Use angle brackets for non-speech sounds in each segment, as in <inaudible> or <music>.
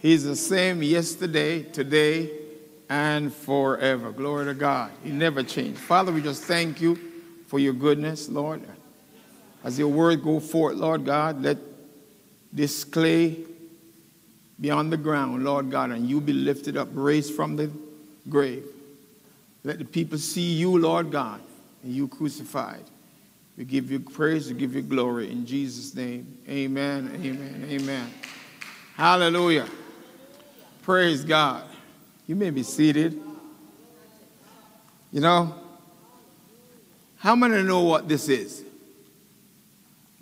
He's the same yesterday, today, and forever. Glory to God. He never changed. Father, we just thank you for your goodness, Lord. As your word go forth, Lord God, let this clay be on the ground, Lord God, and you be lifted up, raised from the grave. Let the people see you, Lord God, and you crucified. We give you praise, we give you glory. In Jesus' name, amen, amen, amen. Hallelujah. Praise God. You may be seated. You know, how many know what this is?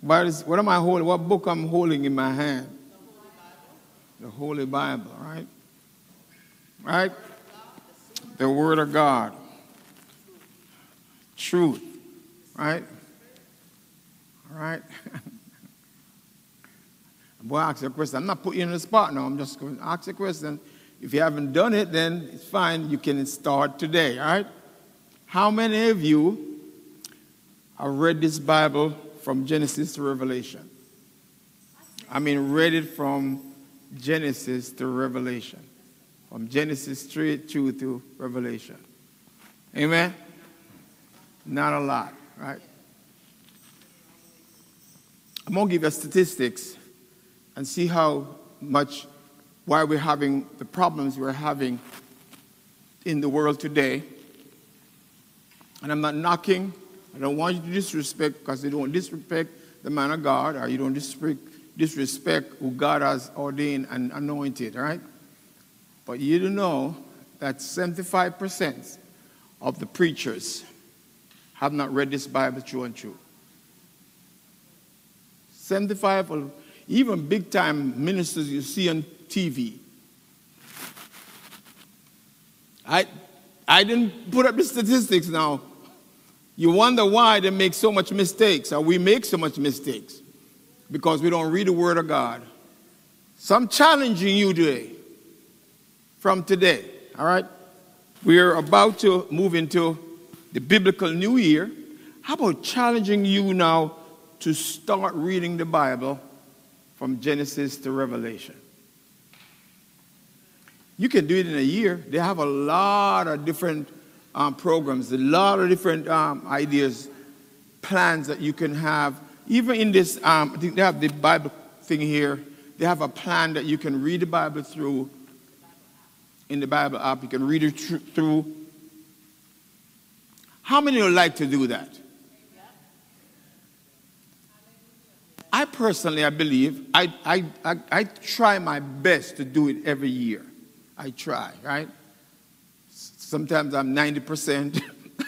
What, is, what am I holding? What book I'm holding in my hand? The Holy Bible, right? Right? The Word of God. Truth, right? All right? <laughs> Boy, ask you a question. I'm not putting you in the spot now. I'm just going to ask you a question. If you haven't done it, then it's fine. You can start today, all right? How many of you have read this Bible from Genesis to Revelation? I mean, read it from Genesis to Revelation. From Genesis straight through to Revelation. Amen? Not a lot, right? I'm going to give you statistics and see how much, why we're having the problems we're having in the world today. And I'm not knocking, I don't want you to disrespect because you don't disrespect the man of God or you don't disrespect, disrespect who God has ordained and anointed, right? But you do know that 75% of the preachers have not read this Bible true and true. 75 of even big time ministers you see on TV. I, I didn't put up the statistics now. You wonder why they make so much mistakes, or we make so much mistakes. Because we don't read the Word of God. So I'm challenging you today, from today, all right? We're about to move into the biblical new year. How about challenging you now to start reading the Bible from Genesis to Revelation? You can do it in a year. They have a lot of different um, programs, a lot of different um, ideas, plans that you can have. Even in this, um, I think they have the Bible thing here. They have a plan that you can read the Bible through in the Bible app. You can read it through. How many would like to do that? I personally, I believe, I, I, I, I, try my best to do it every year. I try, right? Sometimes I'm 90%.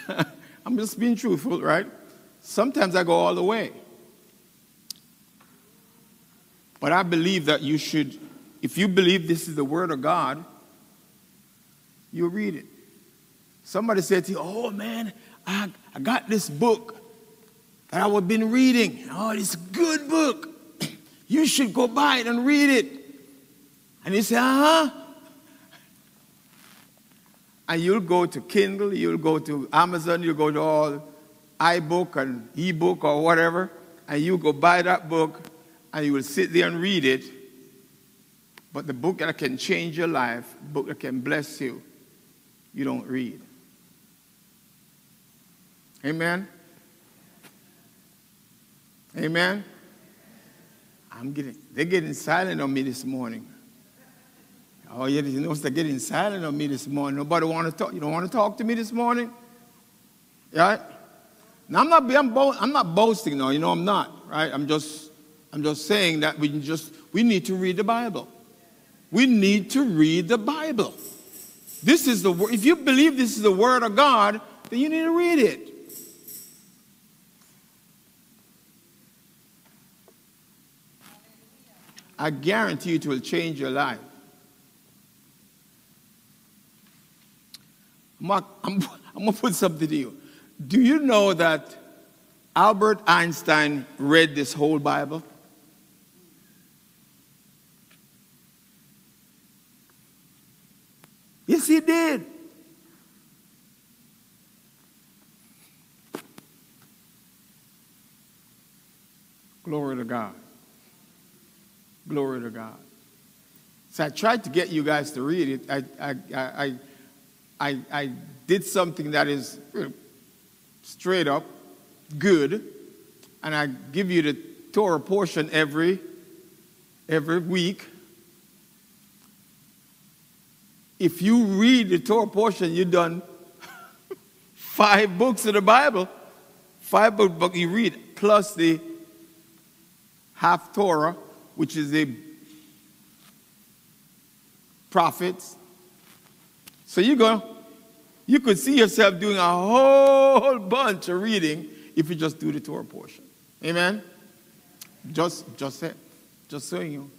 <laughs> I'm just being truthful, right? Sometimes I go all the way. But I believe that you should, if you believe this is the Word of God, you read it. Somebody said to you, Oh man, I, I got this book that I've been reading. Oh, it's a good book. <clears throat> You should go buy it and read it. And you say, uh huh. And you'll go to Kindle, you'll go to Amazon, you'll go to all iBook and ebook or whatever, and you go buy that book and you will sit there and read it. But the book that can change your life, book that can bless you, you don't read. Amen. Amen. I'm getting, they're getting silent on me this morning. Oh, yeah, you know, they're getting silent on me this morning. Nobody want to talk. You don't want to talk to me this morning? Right? Now, I'm not, I'm, bo- I'm not boasting, no. You know, I'm not, right? I'm just, I'm just saying that we just, we need to read the Bible. We need to read the Bible. This is the. If you believe this is the word of God, then you need to read it. I guarantee you it will change your life. Mark, <laughs> I'm, I'm going to put something to you. Do you know that Albert Einstein read this whole Bible? Yes, he did. Glory to God. Glory to God. So I tried to get you guys to read it. I, I, I, I, I did something that is uh, straight up good, and I give you the Torah portion every every week. If you read the Torah portion, you've done <laughs> five books of the Bible. Five books you read, plus the Haftorah, which is the prophets. So you go, you could see yourself doing a whole bunch of reading if you just do the Torah portion. Amen? Just, just it. Just saying you.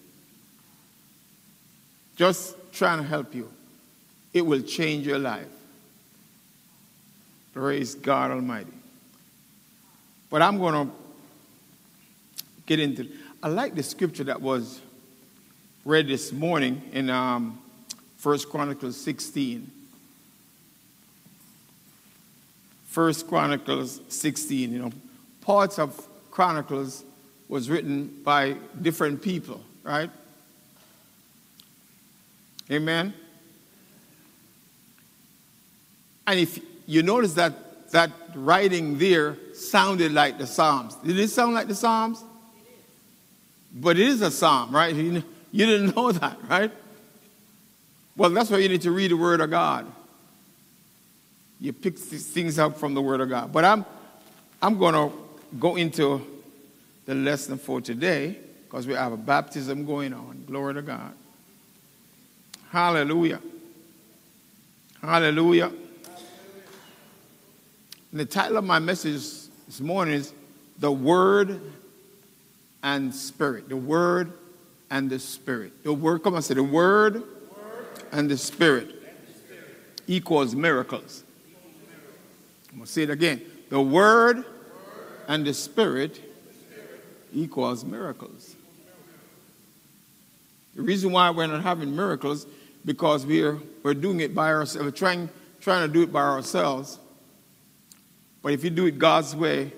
Just trying to help you. It will change your life. Praise God Almighty. But I'm going to get into. I like the scripture that was read this morning in um, 1 Chronicles 16. 1 Chronicles 16. You know, parts of Chronicles was written by different people, right? Amen. And if you notice that that writing there sounded like the Psalms. Did it sound like the Psalms? But it is a psalm, right? You, didn't know <laughs> that, right? Well, that's why you need to read the Word of God. You pick these things up from the Word of God. But I'm, I'm going to go into the lesson for today because we have a baptism going on. Glory to God. Hallelujah. Hallelujah. And the title of my message this morning is The Word and Spirit. The Word and the Spirit. The Word, come on, say the Word, and the Spirit, equals miracles. I'm going to say it again. The Word, word and the Spirit, Spirit equals miracles. The reason why we're not having miracles because we're, we're doing it by ourselves, we're trying, trying to do it by ourselves. But if you do it God's way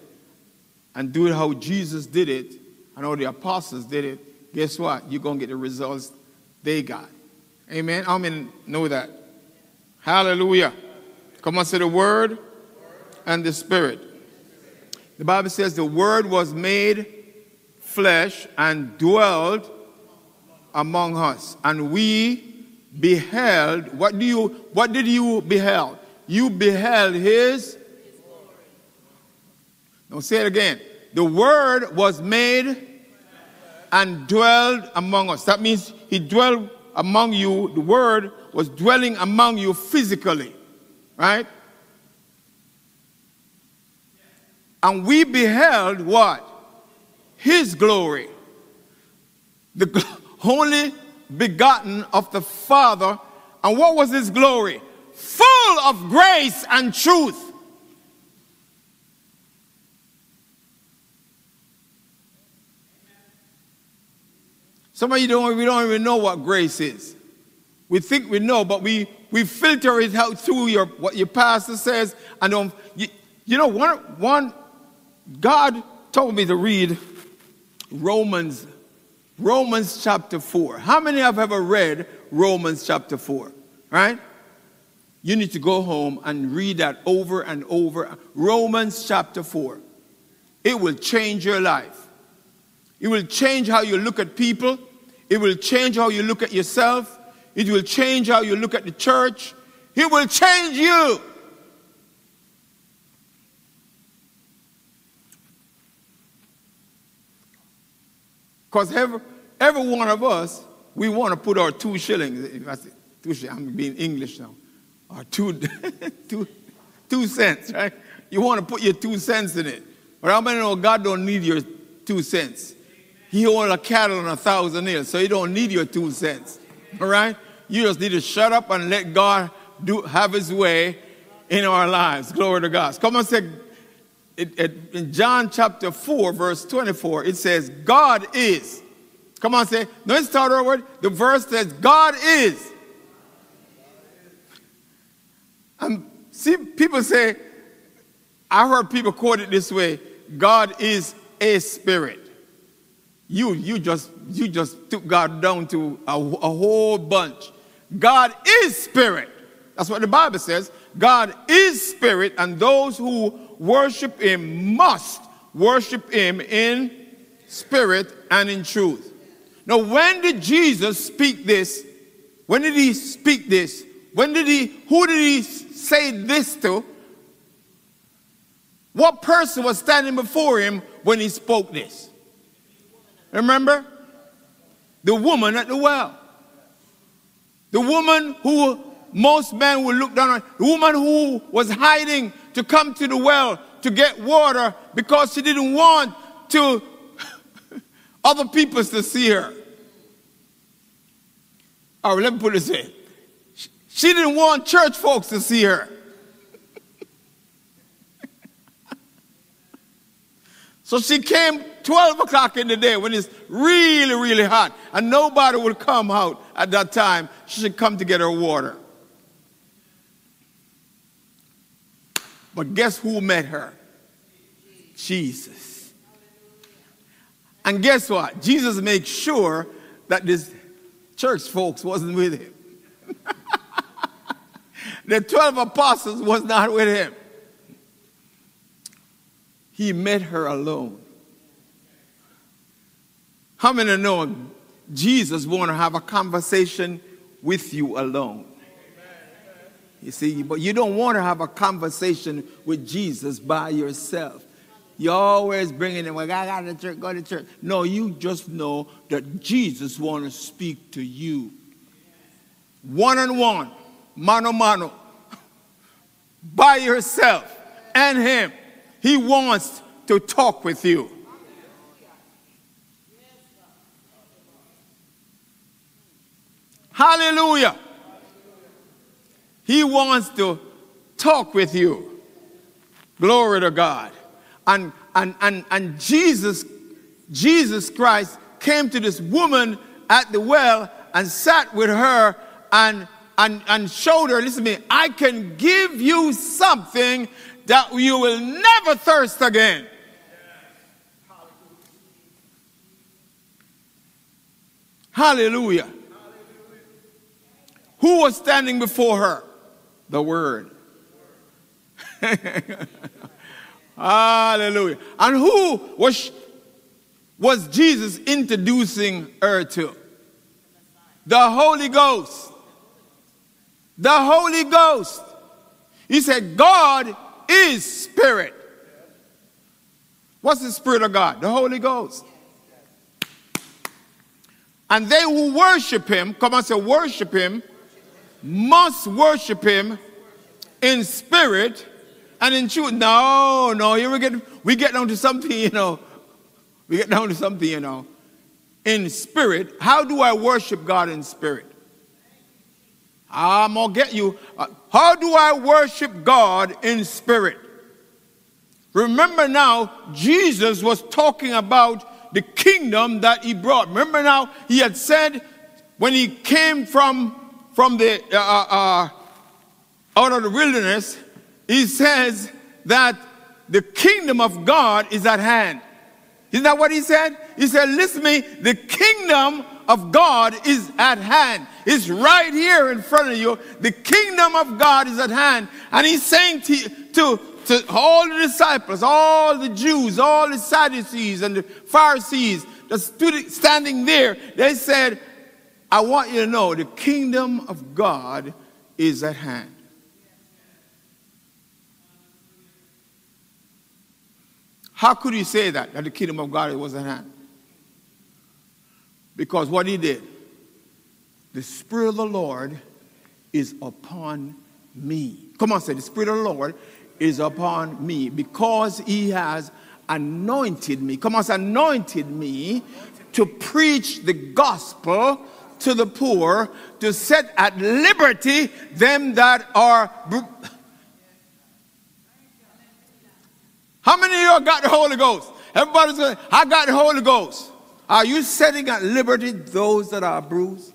and do it how Jesus did it, and how the apostles did it, guess what? You're going to get the results they got. Amen. I mean, know that. Hallelujah. Come on, say the word and the spirit. The Bible says the word was made flesh and dwelled among us. And we beheld, what do you what did you beheld? You beheld his Don't say it again. The word was made and dwelled among us. That means he dwelled among you. The word was dwelling among you physically. Right? And we beheld what? His glory. The <laughs> only begotten of the Father. And what was his glory? Full of grace and truth. Some of you don't, we don't even know what grace is. We think we know, but we, we filter it out through your, what your pastor says. And um, you, you know, one, one, God told me to read Romans, Romans chapter 4. How many have ever read Romans chapter 4? Right? You need to go home and read that over and over. Romans chapter 4. It will change your life. It will change how you look at people. It will change how you look at yourself. It will change how you look at the church. It will change you. Because every, every one of us, we want to put our two shillings, if I say two shillings, I'm being English now, or two, <laughs> two, two cents, right? You want to put your two cents in it. But how many know God don't need your two cents? He owns a cattle on a thousand hills, so he don't need your two cents. All right? You just need to shut up and let God do have his way in our lives. Glory to God. Come on, say it, it, in John chapter 4, verse 24, it says, God is. Come on, say, no, it's start over. The verse says, God is. And see, people say, I heard people quote it this way God is a spirit. You, you, just, you just took God down to a, a whole bunch. God is spirit. That's what the Bible says. God is spirit, and those who worship him must worship him in spirit and in truth. Now, when did Jesus speak this? When did he speak this? When did he, who did he say this to? What person was standing before him when he spoke this? Remember? The woman at the well. The woman who most men would look down on. The woman who was hiding to come to the well to get water because she didn't want to <laughs> other people to see her. All right, let me put this in. She didn't want church folks to see her. <laughs> so she came 12 o'clock in the day when it's really, really hot and nobody would come out at that time. She should come to get her water. But guess who met her? Jesus. And guess what? Jesus made sure that this church folks wasn't with him. <laughs> the 12 apostles was not with him. He met her alone. How many know Jesus want to have a conversation with you alone? You see, but you don't want to have a conversation with Jesus by yourself. You're always bringing him, well, I got to church, go to church. No, you just know that Jesus want to speak to you. One on one, mano mano, by yourself and him. He wants to talk with you. Hallelujah. He wants to talk with you. Glory to God. And, and, and, and Jesus, Jesus Christ came to this woman at the well and sat with her and, and, and showed her, listen to me, I can give you something that you will never thirst again. Hallelujah. Who was standing before her? The Word. <laughs> Hallelujah. And who was, was Jesus introducing her to? The Holy Ghost. The Holy Ghost. He said, God is spirit. What's the spirit of God? The Holy Ghost. And they who worship him, come on, say, worship him, must worship him in spirit and in truth. No, no, here we get we get down to something, <laughs> you know. We get down to something, you know. In spirit, how do I worship God in spirit? I'm gonna get you. Uh, how do I worship God in spirit? Remember now, Jesus was talking about the kingdom that he brought. Remember now, he had said when he came from from the uh, uh, uh, out of the wilderness, he says that the kingdom of God is at hand. Isn't that what he said? He said, Listen me, the kingdom of God is at hand. It's right here in front of you. The kingdom of God is at hand. And he's saying to, to, to all the disciples, all the Jews, all the Sadducees and the Pharisees the stood standing there, they said, I want you to know the kingdom of God is at hand. How could he say that, that the kingdom of God was at hand? Because what he did, the Spirit of the Lord is upon me. Come on, say, the Spirit of the Lord is upon me because he has anointed me. Come on, say, anointed me to preach the gospel to the poor, to set at liberty them that are. How many of you got the Holy Ghost? Everybody's going, I got the Holy Ghost. Are you setting at liberty those that are bruised?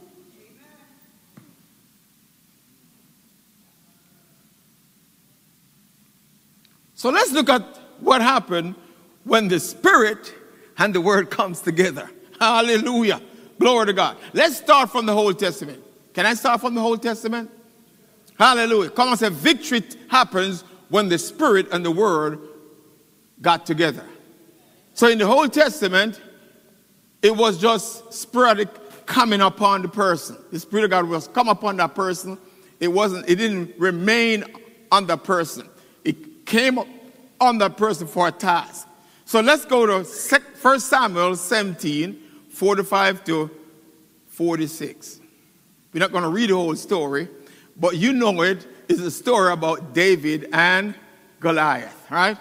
So let's look at what happened when the Spirit and the Word comes together. Hallelujah. Glory to God. Let's start from the Old Testament. Can I start from the Old Testament? Hallelujah. Come on, say victory happens when the Spirit and the Word got together. So in the Old Testament, it was just sporadic coming upon the person. The Spirit of God was come upon that person. It wasn't, it didn't remain on the person. It came on that person for a task. So let's go to 1 Samuel 17, 45 to 46. We're not going to read the whole story, but you know it is a story about David and Goliath, right?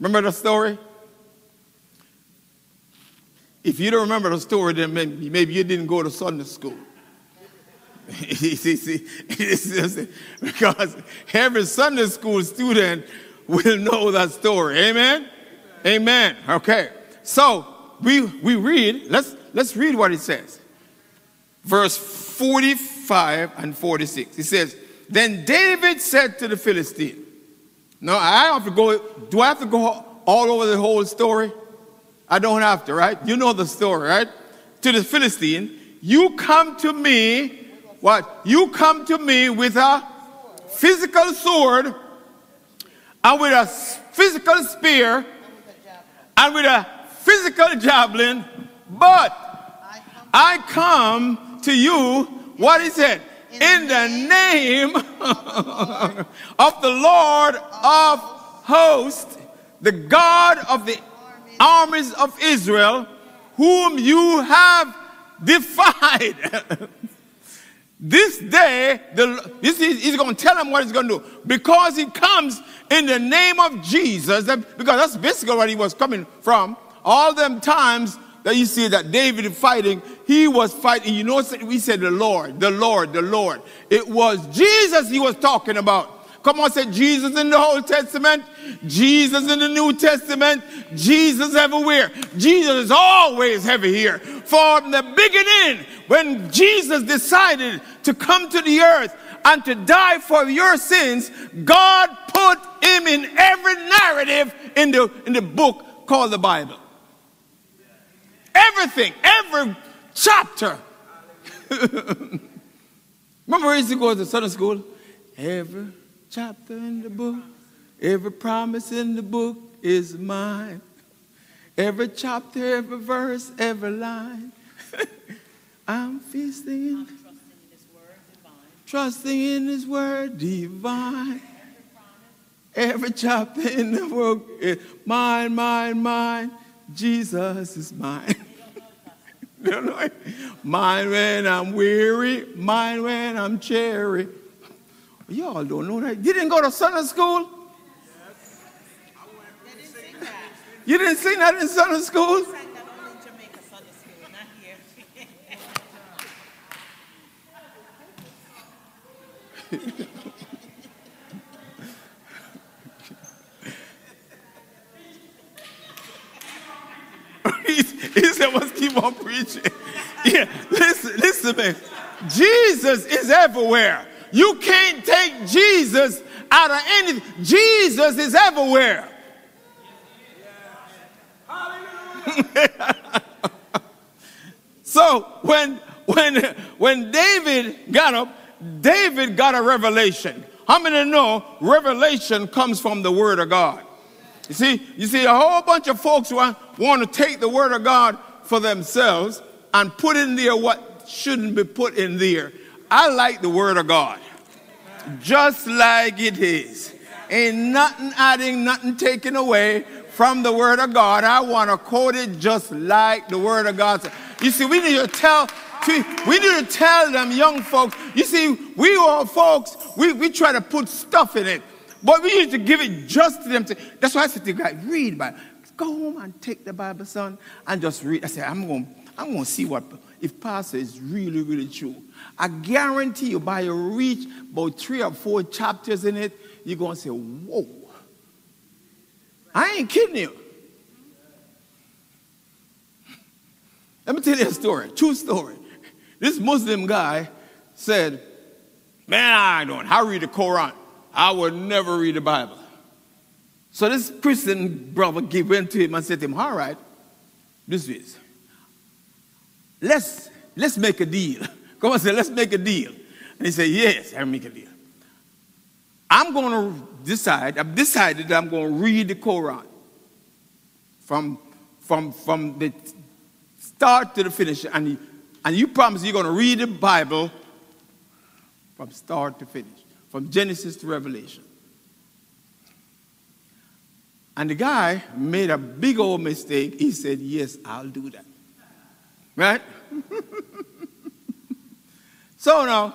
Remember the story? If you don't remember the story, then maybe, you didn't go to Sunday school. <laughs> see, see, <laughs> because every Sunday school student will know that story. Amen? Amen. Okay. So we we read, let's let's read what it says. Verse 45 and 46. It says, Then David said to the Philistine, No, I have to go, do I have to go all over the whole story? I don't have to, right? You know the story, right? To the Philistine, you come to me, what? You come to me with a physical sword and with a physical spear and with a physical javelin, but I come to you, what is it? In the name <laughs> of the Lord of hosts, the God of the armies of Israel, whom you have defied. <laughs> this day, the, this is, he's going to tell him what he's going to do. Because he comes in the name of Jesus, because that's basically where he was coming from. All them times that you see that David fighting, he was fighting. You know, we said the Lord, the Lord, the Lord. It was Jesus he was talking about. Come on, say Jesus in the Old Testament, Jesus in the New Testament, Jesus everywhere. Jesus is always heavy here. From the beginning, when Jesus decided to come to the earth and to die for your sins, God put him in every narrative in the, in the book called the Bible. Everything, every chapter. <laughs> Remember, we used to go to Sunday school? Every chapter in the book, every promise in the book is mine. Every chapter, every verse, every line. <laughs> I'm feasting in, trusting in His word divine. Every chapter in the book is mine, mine, mine. Jesus is mine. <laughs> mine when I'm weary, mine when I'm cheery. Y'all don't know that. You didn't go to Sunday school? Yes. Didn't you didn't sing that in Sunday school? he, <laughs> <laughs> he said, let's keep on preaching. <laughs> Yeah, listen, listen, man. Jesus is everywhere. You can't take Jesus out of anything. Jesus is everywhere. Hallelujah. <laughs> So when when when David got up, David got a revelation. How many know revelation comes from the word of God? You see, you see a whole bunch of folks want, want to take the word of God for themselves and put in there what shouldn't be put in there. I like the word of God just like it is. Ain't nothing adding, nothing taken away from the word of God. I want to quote it just like the word of God. You see, we need to tell we need to tell them young folks. You see, we all folks, we, we try to put stuff in it, but we need to give it just to them. To, That's why I said to guy, read Bible. Go home and take the Bible, son, and just read. I said, I'm going, I'm going to see what if pastor is really, really true. I guarantee you, by you reach about three or four chapters in it, you're going to say, Whoa. I ain't kidding you. Let me tell you a story, true story. This Muslim guy said, Man, I don't. I read the Quran. I would never read the Bible. So this Christian brother gave went to him and said to him, All right, this is let's, let's make a deal. <laughs> Come on, say, let's make a deal. And he said, yes, I'll make a deal. I'm going to decide, I've decided that I'm going to read the Quran from, from, from the start to the finish. And, and you promise you're going to read the Bible from start to finish, from Genesis to Revelation. And the guy made a big old mistake. He said, Yes, I'll do that. Right? <laughs> so now,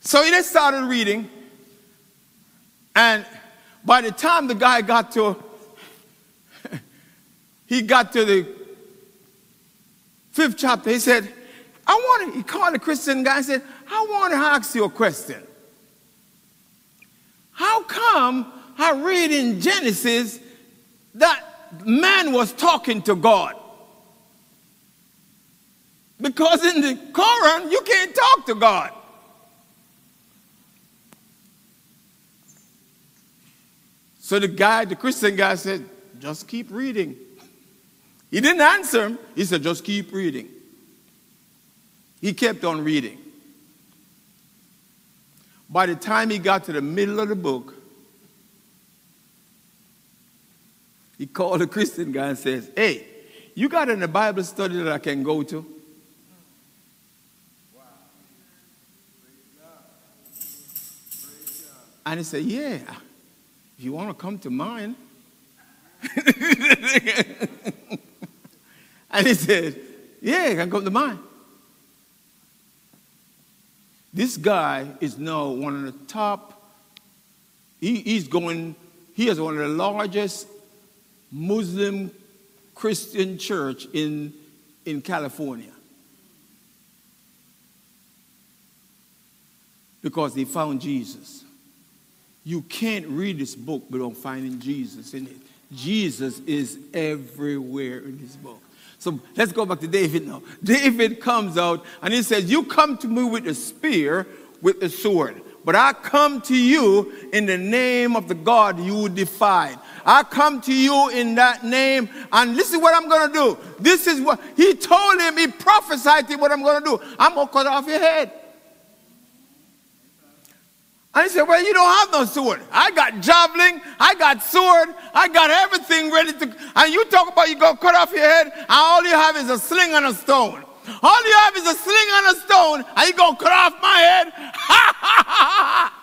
so he just started reading. And by the time the guy got to, <laughs> he got to the fifth chapter, he said, I want to, he called the Christian guy and said, I want to ask you a question. How come I read in Genesis that man was talking to God? Because in the Quran, you can't talk to God. So the guy, the Christian guy said, just keep reading. He didn't answer him. He said, just keep reading. He kept on reading. By the time he got to the middle of the book, he called a Christian guy and says, Hey, you got any Bible study that I can go to? And he said, Yeah, if you want to come to mine. <laughs> and he said, Yeah, you can come to mine. This guy is now one of the top, he, he's going, he is one of the largest Muslim Christian church in, in California. Because they found Jesus. You can't read this book without finding Jesus in it. Jesus is everywhere in this book. So let's go back to David now. David comes out and he says, You come to me with a spear, with a sword. But I come to you in the name of the God you defied. I come to you in that name, and this is what I'm going to do. This is what he told him, he prophesied to him what I'm going to do. I'm going to cut off your head. And he said, Well, you don't have no sword. I got javelin, I got sword, I got everything ready to. And you talk about you go cut off your head, and all you have is a sling and a stone. All you have is a sling and a stone, and you go cut off my head. Ha ha ha ha!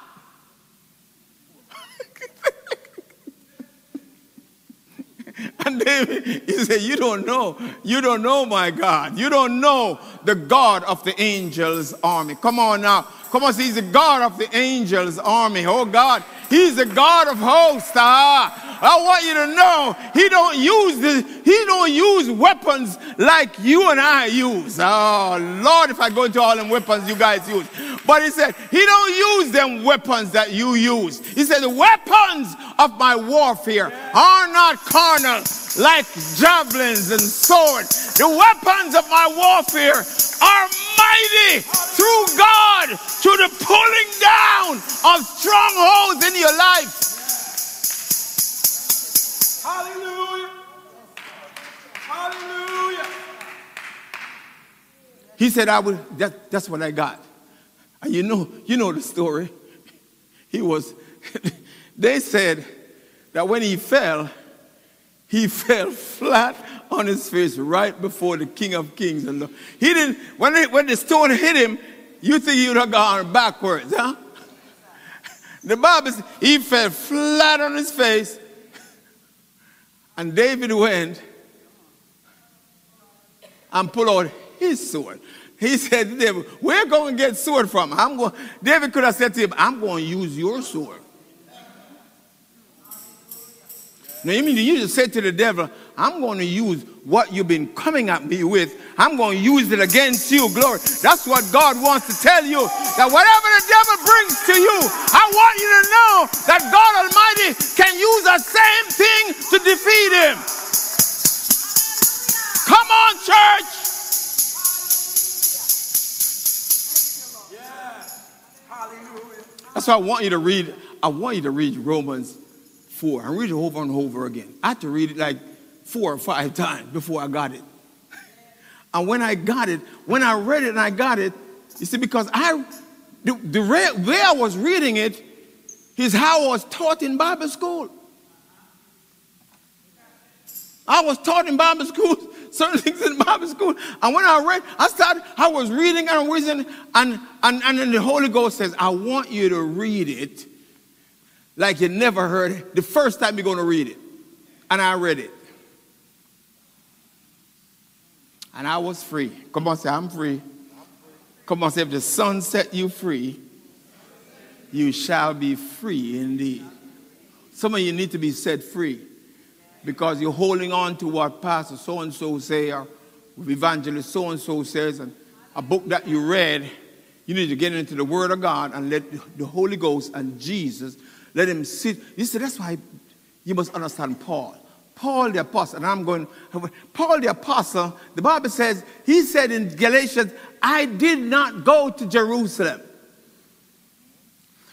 And David, he said, You don't know. You don't know my God. You don't know the God of the angels' army. Come on now. Come on, see, he's the God of the angels' army. Oh God, he's the God of hosts. Ah. I want you to know he don't use the, he don't use weapons like you and I use. Oh Lord, if I go into all them weapons you guys use. But he said, he don't use them weapons that you use. He said, the weapons of my warfare are not carnal like javelins and swords. The weapons of my warfare are mighty through God to the pulling down of strongholds in your life. Hallelujah. Hallelujah. He said, I would, that, that's what I got. And you know, you know the story. He was, <laughs> they said that when he fell, he <laughs> fell flat on his face right before the King of Kings. And he didn't, when, they, when the stone hit him, you think he would have gone backwards, huh? <laughs> The Bible says he fell flat on his face, <laughs> and David went and pulled out his sword. He said to David, Where are going to get sword from? I'm going, David could have said to him, I'm going to use your sword. Now, you mean you just said to the devil, I'm going to use what you've been coming at me with. I'm going to use it against you. Glory. That's what God wants to tell you. That whatever the devil brings to you, I want you to know that God Almighty can use the same thing to defeat him. Come on, church. That's why I want you to read. I want you to read Romans 4. I read it over and over again. I had to read it like four or five <laughs> times before I got it. And when I got it, when I read it and I got it, you see, because I, the, the way I was reading it is how I was taught in Bible school. I was taught in Bible school <laughs> certain things in Bible school. And when I read, I started, I was reading and reading, and, and, and then the Holy Ghost says, I want you to read it like you never heard it the first time you're going to read it. And I read it. And I was free. Come on, say, I'm free. Come on, say, if the Son set you free, you shall be free indeed. Some of you need to be set free because you're holding on to what Pastor so and so say or evangelist so and so says, and a book that you read. You need to get into the Word of God and let the Holy Ghost and Jesus let him sit. You see, that's why you must understand Paul. Paul the apostle, and I'm going, Paul the apostle, the Bible says, he said in Galatians, I did not go to Jerusalem.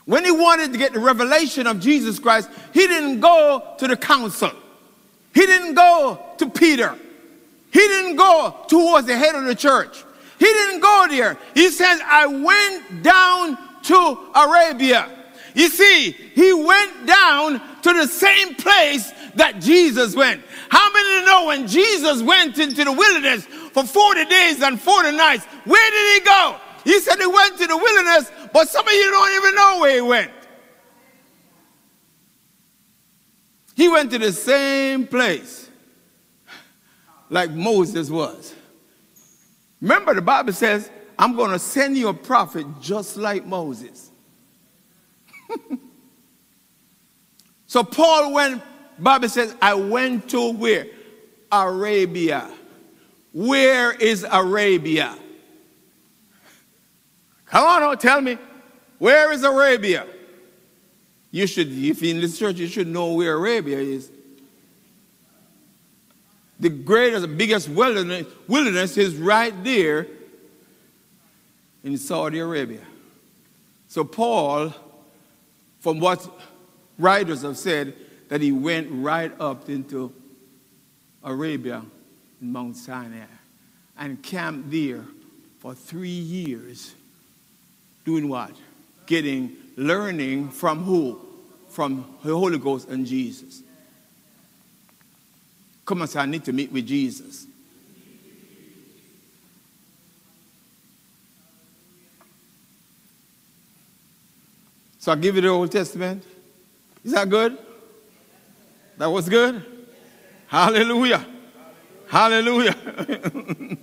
When he wanted to get the revelation of Jesus Christ, he didn't go to the council. He didn't go to Peter. He didn't go towards the head of the church. He didn't go there. He says, I went down to Arabia. You see, he went down to the same place that Jesus went. How many know when Jesus went into the wilderness for 40 days and 40 nights, where did he go? He said he went to the wilderness, but some of you don't even know where he went. He went to the same place like Moses was. Remember, the Bible says, I'm going to send you a prophet just like Moses. So Paul went, Bible says, I went to where? Arabia. Where is Arabia? Come on, oh, tell me. Where is Arabia? You should, if you're in this church, you should know where Arabia is. The greatest, biggest wilderness, wilderness is right there in Saudi Arabia. So Paul, from what writers have said, that he went right up into Arabia Mount Sinai and camped there for three years. Doing what? Getting learning from who? From the Holy Ghost and Jesus. Come on, say, I need to meet with Jesus. So I give you the Old Testament. Is that good? That was good? Hallelujah. Hallelujah. <laughs>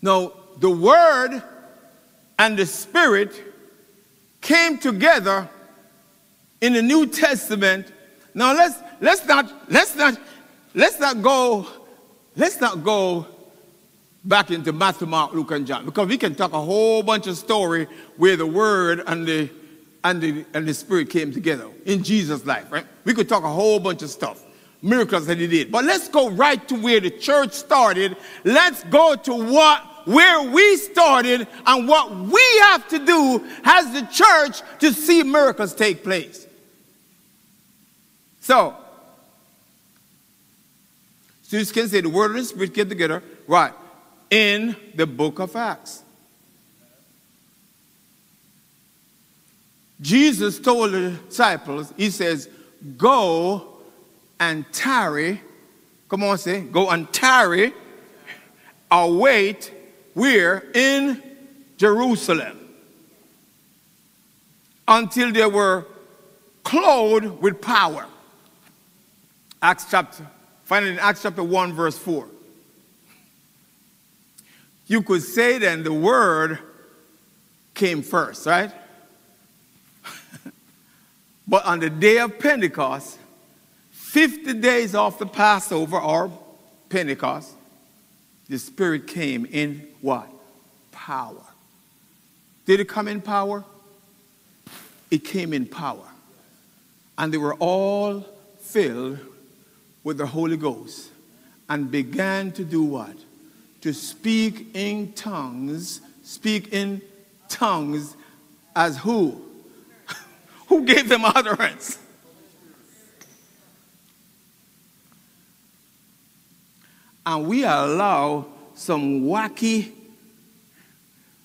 now, the Word and the Spirit came together in the New Testament. Now let's let's not let's not let's not go let's not go back into Matthew, Mark, Luke, and John because we can talk a whole bunch of story where the Word and the and the and the Spirit came together in Jesus' life, right? We could talk a whole bunch of stuff, miracles that He did. But let's go right to where the church started. Let's go to what where we started and what we have to do as the church to see miracles take place. So, so you can say the word and the spirit get together, right, in the book of Acts. Jesus told the disciples, He says, Go and tarry. Come on, say, go and tarry, await we're in Jerusalem until they were clothed with power. Acts chapter, it in Acts chapter 1, verse 4. You could say then the word came first, right? <laughs> but on the day of Pentecost, 50 days after Passover or Pentecost, the Spirit came in what? Power. Did it come in power? It came in power. And they were all filled with the Holy Ghost and began to do what? To speak in tongues, speak in tongues as who? <laughs> who gave them utterance? and we allow some wacky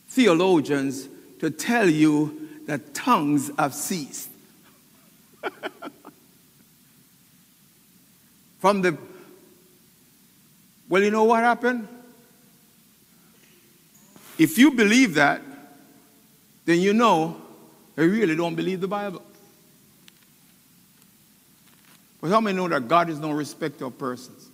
theologians to tell you that tongues have ceased. <laughs> From the, well, you know what happened? If you believe that, then you know they really don't believe the Bible. But how many know that God is no respecter of persons?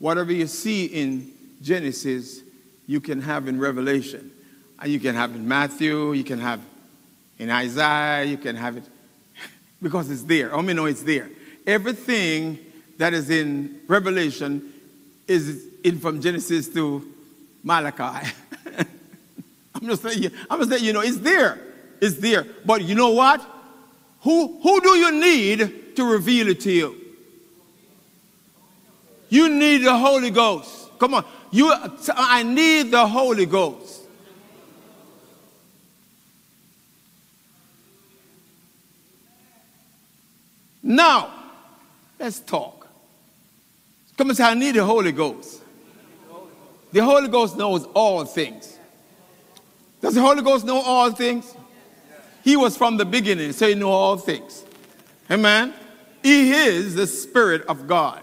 Whatever you see in Genesis, you can have in Revelation. And you can have in Matthew, you can have in Isaiah, you can have it <laughs> because it's there. How many know it's there? Everything that is in Revelation is in from Genesis to Malachi. <laughs> I'm just saying, I'm just saying, you know, it's there. It's there. But you know what? Who, who do you need to reveal it to you? You need the Holy Ghost. Come on. You, I need the Holy Ghost. Now, let's talk. Come and say, I need the Holy Ghost. The Holy Ghost knows all things. Does the Holy Ghost know all things? He was from the beginning, so he knew all things. Amen. He is the Spirit of God.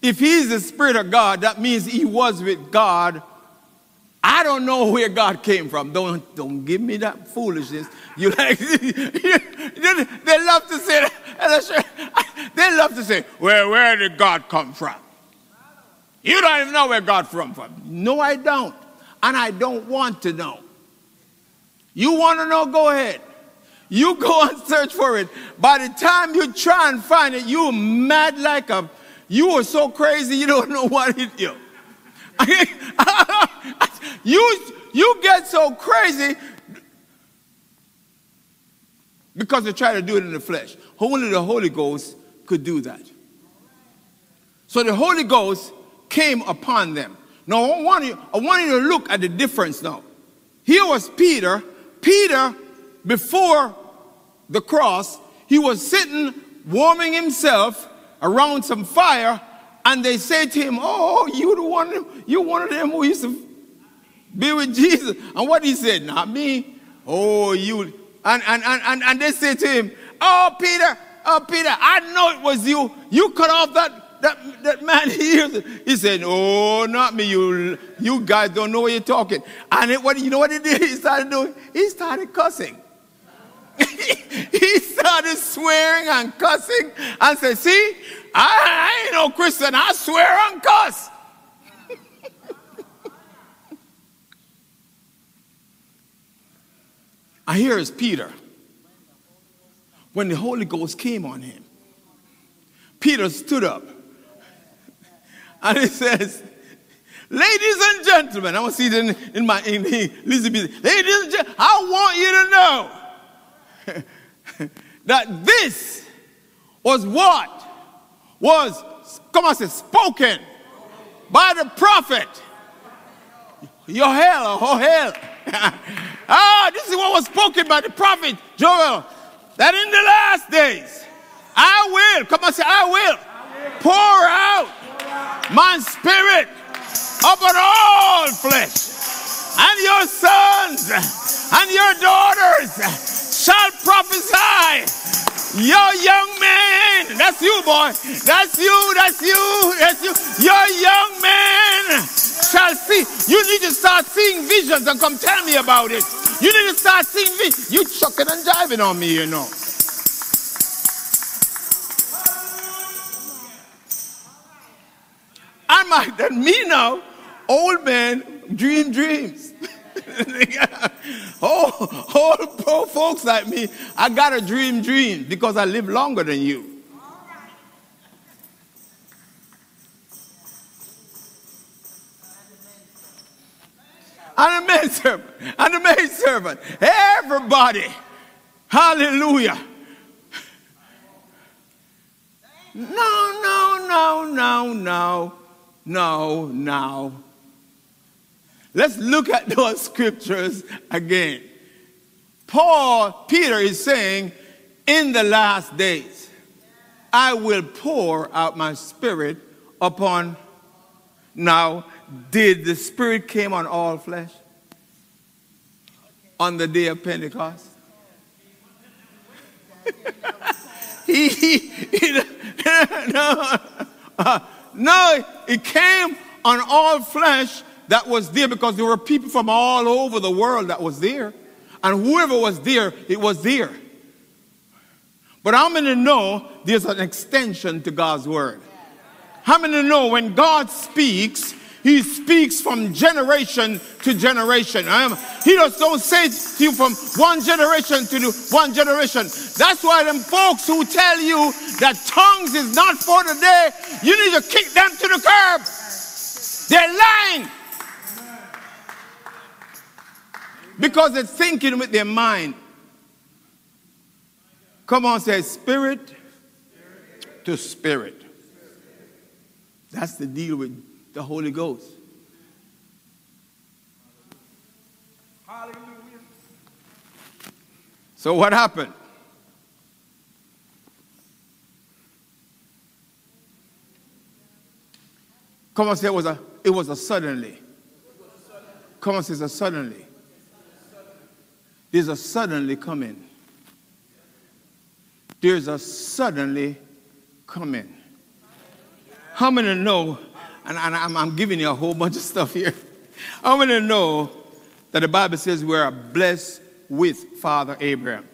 If he's the Spirit of God, that means he was with God. I don't know where God came from. Don't, don't give me that foolishness. You like <laughs> they love to say <laughs> they love to say, Where where did God come from? You don't even know where God from from. No, I don't. And I don't want to know. You want to know? Go ahead. You go <laughs> and search for it. By the time you try and find it, you're mad like a, you are so crazy you don't <laughs> know what hit you. you, you get so crazy because they try to do it in the flesh. Only the Holy Ghost could do that. So the Holy Ghost came upon them. Now I want you, I want you to look at the difference now. Here was Peter. Peter, before the cross, he was sitting warming himself around some fire, and they say to him, Oh, you the one, you one of them who used to be with Jesus. And what he said, not me. Oh, you. And, and, and, and, and they say to him, Oh, Peter, oh, Peter, I know it was you. You cut off that, that, that man <laughs> here. He said, Oh, not me. You, you guys don't know what you're talking. And it, what, you know what he did? <laughs> He started doing? He started cussing. <laughs> he started swearing and cussing and said, See, I, I ain't no Christian. I swear and cuss. and here is Peter. When the Holy Ghost came on him, Peter stood up <laughs> and he says, Ladies and gentlemen, I see it in, in my in Elizabeth. Ladies and gentlemen, I want you to know <laughs> that this was what was, come on, say, spoken by the prophet. Your hell, oh hell. <laughs> ah, this is what was spoken by the prophet Joel. That in the last days, I will, come on, say, I will, pour out my spirit upon all flesh. And your sons and your daughters shall prophesy. Your young man, that's you, boy. That's you, that's you, that's you. Your young man shall see. You need to start seeing visions and come tell me about it. You need to start seeing visions. You chucking and jiving on me, you know. I'm like that me now, old man, dream dreams. <laughs> <laughs> oh, all poor folks like me, I got a dream dream because I live longer than you. And the maid servant, and the maid servant, everybody, hallelujah. No, no, no, no, no, no, no. Let's look at <laughs> those scriptures again. Paul, Peter is saying, in the last days. I will pour out my spirit upon. Now, did the spirit came on all flesh on the day of Pentecost? <laughs> he, he, he, <laughs> no, uh, no, it came on all flesh that was there because there were people from all over the world that was there. And whoever was there, it was there. But how many know there's an extension to God's word? How many know when God speaks, he speaks from generation to generation. Um, he just don't say to you from one generation to one generation. That's why them folks who tell you that tongues is not for today, you need to kick them to the curb. They're lying. Because they're thinking with their mind. Come on, say spirit to spirit. That's the deal with the Holy Ghost. So what happened? Come on, say it was a it was a suddenly. Come on, say it's a suddenly. There's a suddenly coming. There's a suddenly coming. How many know and, and I'm, I'm, giving you a whole bunch of stuff here. How many know that the Bible says we are blessed with Father Abraham.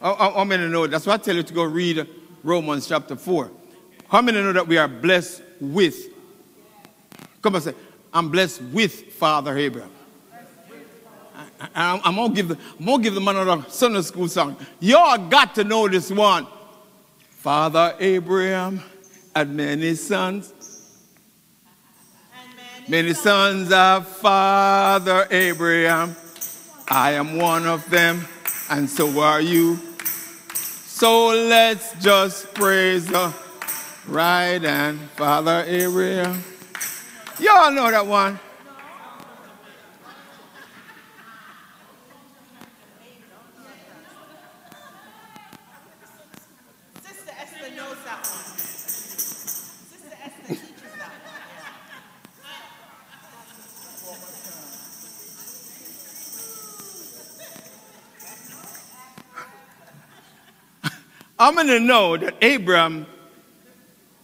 How many know? That's why I tell you to go read Romans chapter 4. How many know that we are blessed with? Come on, say, I'm blessed with Father Abraham. I, am gonna give the I'm gonna give them another Sunday school song. Y'all got to know this one. Father Abraham had many sons, Many sons of Father Abraham. I am one of them, and so are you. So let's just praise the right and Father Abraham. Y'all know that one. Going to know that Abraham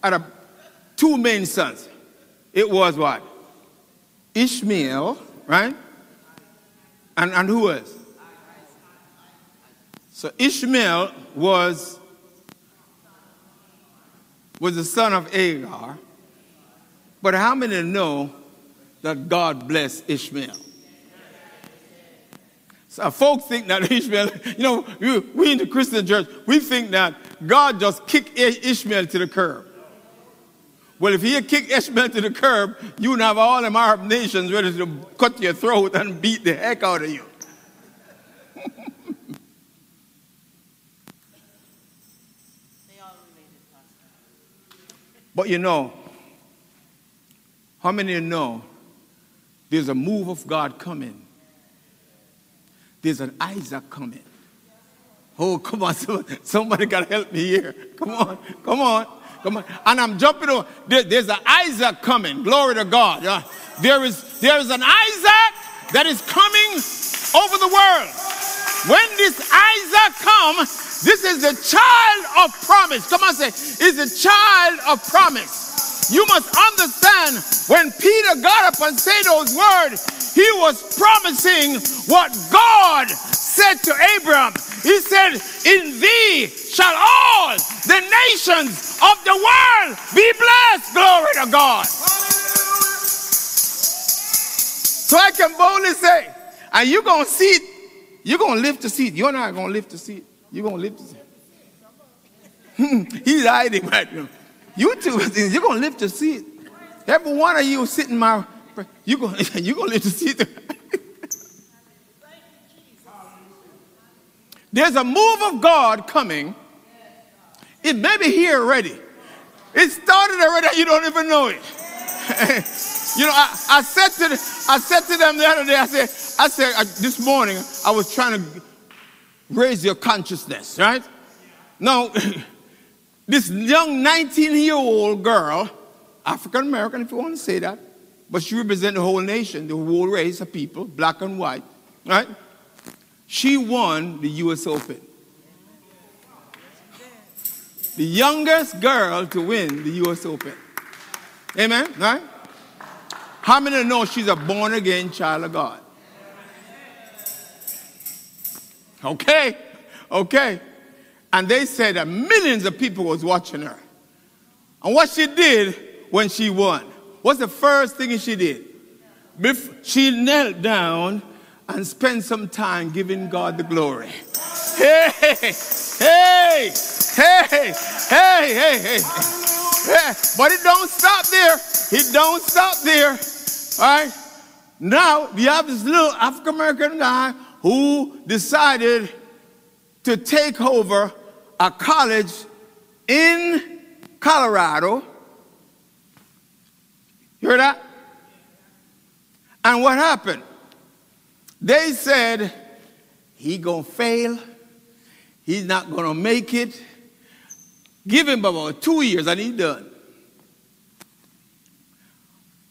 had a, two main sons. It was what? Ishmael, right? And, and who else? So Ishmael was, was the son of Agar. But how many know that God blessed Ishmael? So folks think that <laughs> Ishmael, you know, we, we in the Christian church, we think that God just kicked Ishmael to the curb. Well, if he kicked Ishmael to the curb, you would have all them Arab nations ready to cut your throat and beat the heck out of you. but you know, how many of you know there's a move of God coming? There's an Isaac coming. Oh, come on. <laughs> Somebody got to help me here. Come on. Come on. Come on. And I'm jumping over. There, there's an Isaac coming. Glory to God. Yeah. There, is, there is an Isaac that is coming over the world. When this Isaac comes, this is the child of promise. Come on, say, is the child of promise. You must understand when Peter got up and said those words, he was promising what God said to Abraham. He said, In thee shall all the nations of the world be blessed. Glory to God. So I can boldly say, and you're going to see it. You're going to lift the seat. You're not going to lift the <laughs> seat. You're going to lift the seat. He's hiding right now. You two, <laughs> you're going to lift the seat. Every one of you sitting my you go, <laughs> you gonna live to see it. There's a move of God coming. It may be here already. It started already. You don't even know it. <laughs> you know, I, I said to the, I said to them the other day. I said, I said uh, this morning I was trying to raise your consciousness, right? Now, this young 19 year old girl, African American, if you want to say that, but she represents the whole nation, the whole race of people, black and white, right? She won the US Open. The youngest girl to win the US Open. Amen? Right? How many know she's a born again child of God? Okay, okay. And they said that millions of people was watching her. And what she did when she won, what's the first thing she did? She knelt down and spent some time giving God the glory. Hey, hey, hey, hey, hey, hey, hey. But it don't stop there. It don't stop there. All right? Now, you have this little African American guy who decided to take over a college in Colorado. You heard that? And what happened? They said, he gonna fail. He's not gonna make it. Give him about two years and he's done.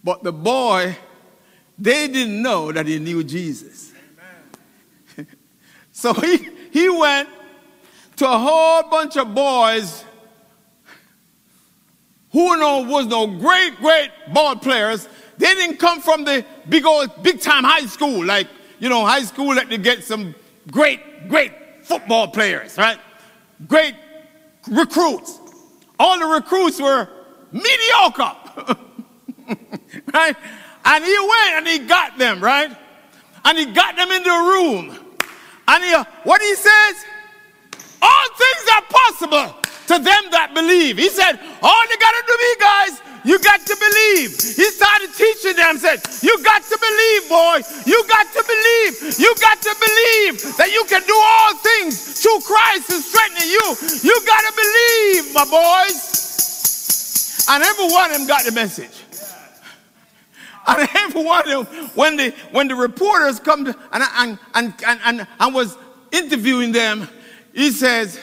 But the boy, they didn't know that he knew Jesus. <laughs> so he, he went to a whole bunch of boys who know was no great, great ball players. They didn't come from the big old, big time high school, like, you know, high school that they get some great, great football players, right? Great recruits. All the recruits were mediocre, <laughs> right? And he went and he got them, right? And he got them into a room. And he, what he says, all things are possible to them that believe. He said, all you got to do, me guys, you got to believe. He started teaching them, said, you got to believe, boy. You got to believe. You got to believe that you can do all things through Christ who strengthening you. You got to believe, my boys. And every one of them got the message. And every one of them, when the, when the reporters come to, and, and, and, and, and was interviewing them, he says,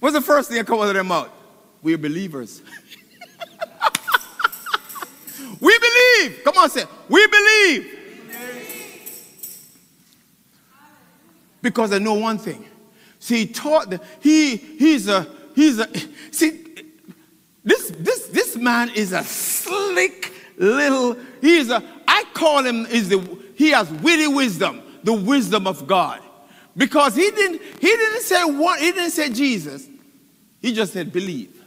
What's the first thing that comes out of their mouth? We're believers. <laughs> we believe. Come on, say, we believe. Because I know one thing. See, he taught the, he he's a he's a see this this this man is a slick little he's a I call him is the he has witty wisdom, the wisdom of God. Because he didn't, he didn't say what, he didn't say Jesus. He just said believe.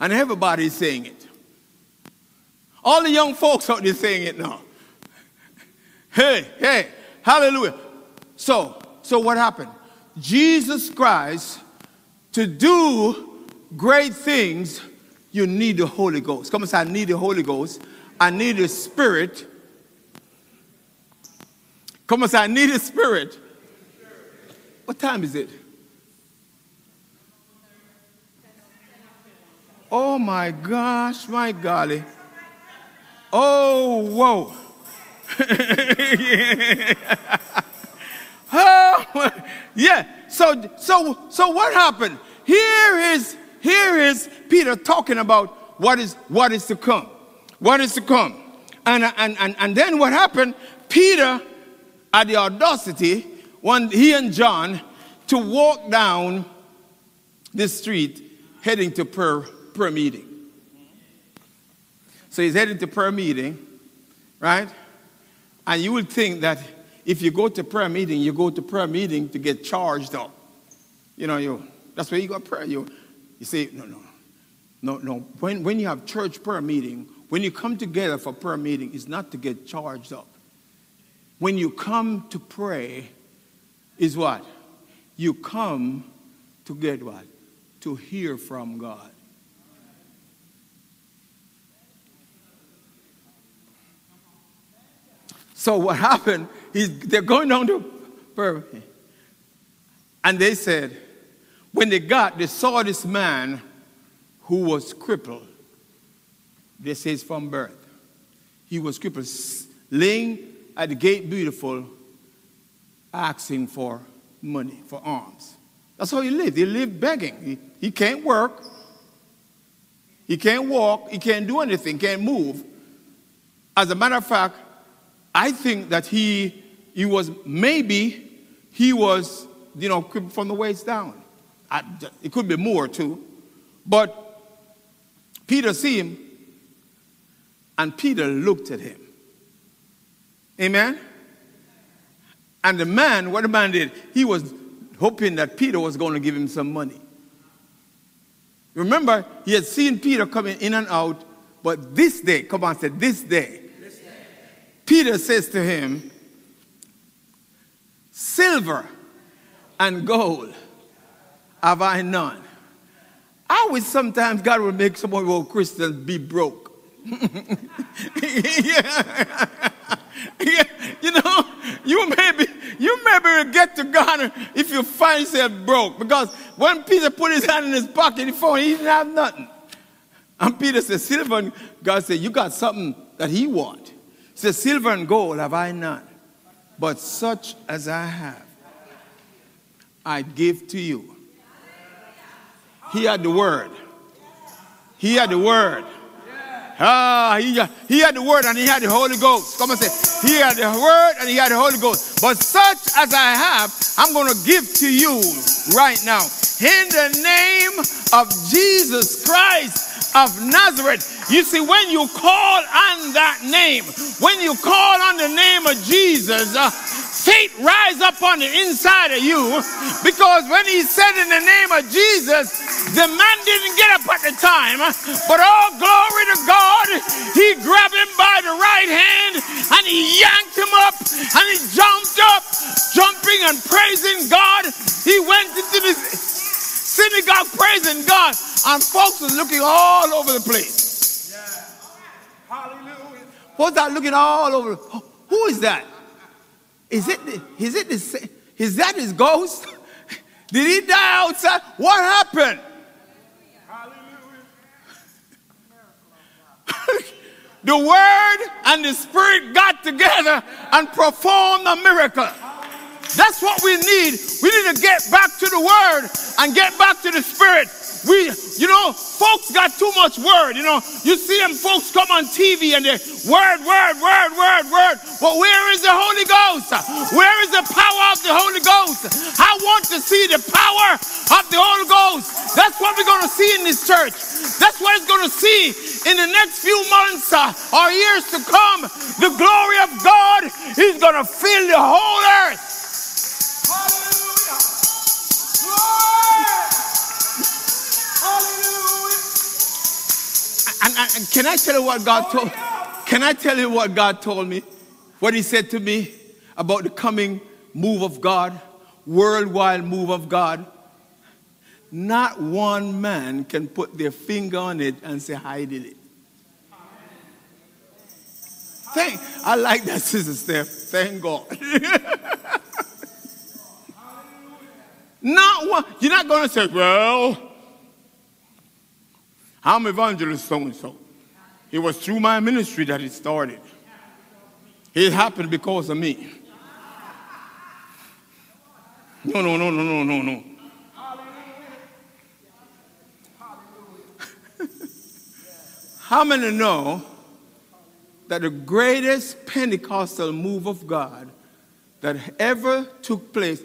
And everybody's saying it. All the young folks out there saying it now. Hey, hey, hallelujah. So, so what happened? Jesus Christ, to do great things, you need the Holy Ghost. Come and say, I need the Holy Ghost. I need the Spirit. Come and say, I need the Spirit. What time is it? Oh my gosh, my golly. Oh, whoa. <laughs> oh, yeah. So, so, so what happened? Here is, here is Peter talking about what is, what is to come. What is to come. And, and, and, and then what happened? Peter had the audacity one, he and John to walk down the street heading to prayer, prayer meeting. So he's heading to prayer meeting, right? And you would think that if you go to prayer meeting, you go to prayer meeting to get charged up. You know, you that's where you go prayer. You, you say, no, no, no, no. When, when you have church prayer meeting, when you come together for prayer meeting, it's not to get charged up. When you come to pray, is what? You come to get what? To hear from God. So what happened is they're going down to Birmingham. And they said, when they got, they saw this man who was crippled. They say it's from birth. He was crippled, laying at the gate beautiful, asking for money, for alms. That's how he lived. He lived begging. He, he can't work. He can't walk. He can't do anything. Can't move. As a matter of fact, I think that he, he was maybe he was, you know, from the waist down. I, it could be more too. But Peter see him, and Peter looked at him. Amen? And the man, what the man did, he was hoping that Peter was going to give him some money. Remember, he had seen Peter coming in and out, but this day, come on, said this day, this day. Peter says to him, Silver and gold have I none. I wish sometimes God would make some of our Christians be broke. <laughs> yeah. <laughs> yeah. You know, you maybe you maybe will get to God if you find yourself broke. Because when Peter put his hand in his pocket, he found he didn't have nothing. And Peter said, Silver and God said, You got something that he want. He said, Silver and gold have I none, but such as I have, I give to you. He had the word. He had the word. Ah, he, he had the word and he had the Holy Ghost. Come and say, he had the word and he had the Holy Ghost. But such as I have, I'm going to give to you right now. In the name of Jesus Christ of Nazareth. You see, when you call on that name, when you call on the name of Jesus, uh, faith rise up on the inside of you because when he said in the name of Jesus, the man didn't get up at the time, but all glory to God, he grabbed him by the right hand and he yanked him up and he jumped up, jumping and praising God. He went into the synagogue praising God, and folks were looking all over the place. Yeah. Hallelujah. What's that looking all over? Who is that? Is it, is it the, is that his ghost? <laughs> Did he die outside? What happened? <laughs> the word and the spirit got together and performed a miracle. That's what we need. We need to get back to the word and get back to the spirit. We, you know, folks got too much word. You know, you see them folks come on TV and they word, word, word, word, word. But where is the Holy Ghost? Where is the power of the Holy Ghost? I want to see the power of the Holy Ghost. That's what we're going to see in this church. That's what it's going to see in the next few months uh, or years to come. The glory of God is going to fill the whole earth. Hallelujah. Glory. And, and, can I tell you what God told? Can I tell you what God told me? What He said to me about the coming move of God, worldwide move of God. Not one man can put their finger on it and say, I did it. Thank, I like that, Sister Steph. Thank God. <laughs> not one. You're not going to say, well, I'm evangelist so and so. It was through my ministry that it started. It happened because of me. No, no, no, no, no, no, no. <laughs> How many know that the greatest Pentecostal move of God that ever took place,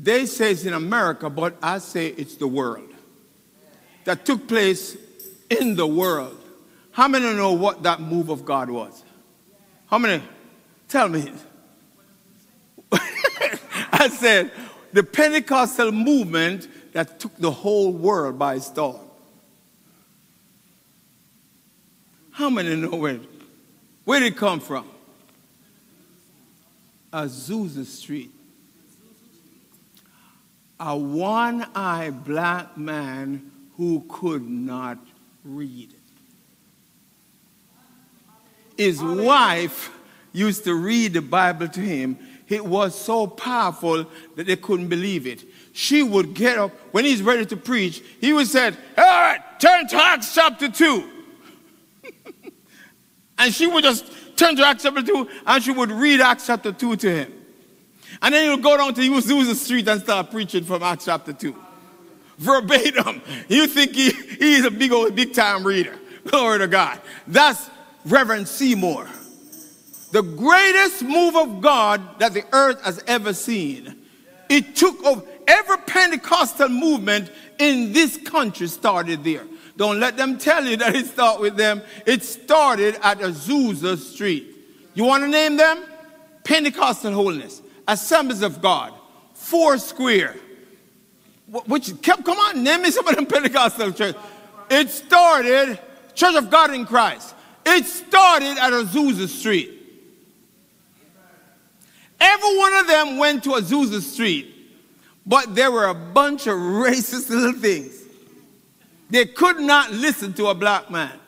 they say it's in America, but I say it's the world, that took place in the world. How many know what that move of God was? How many? Tell me. <laughs> I said, the Pentecostal movement that took the whole world by storm. How many know where? Where did it come from? Azusa Street. A one eyed black man who could not read. His wife used to read the Bible to him. It was so powerful that they couldn't believe it. She would get up when he's ready to preach. He would say, All right, turn to Acts chapter 2. <laughs> and she would just turn to Acts chapter 2 and she would read Acts chapter 2 to him. And then he would go down to Azusa Street and start preaching from Acts chapter 2. Verbatim. You think he, he's a big old, big time reader. Glory to God. That's Reverend Seymour. The greatest move of God that the earth has ever seen. It took over every Pentecostal movement in this country started there. Don't let them tell you that it started with them. It started at Azusa Street. You want to name them? Pentecostal Holiness, Assemblies of God, Four Square. Which kept, come on, name me some of them Pentecostal churches. It started, Church of God in Christ. It started at Azusa Street. Every one of them went to Azusa Street, but there were a bunch of racist little things. They could not listen to a black man.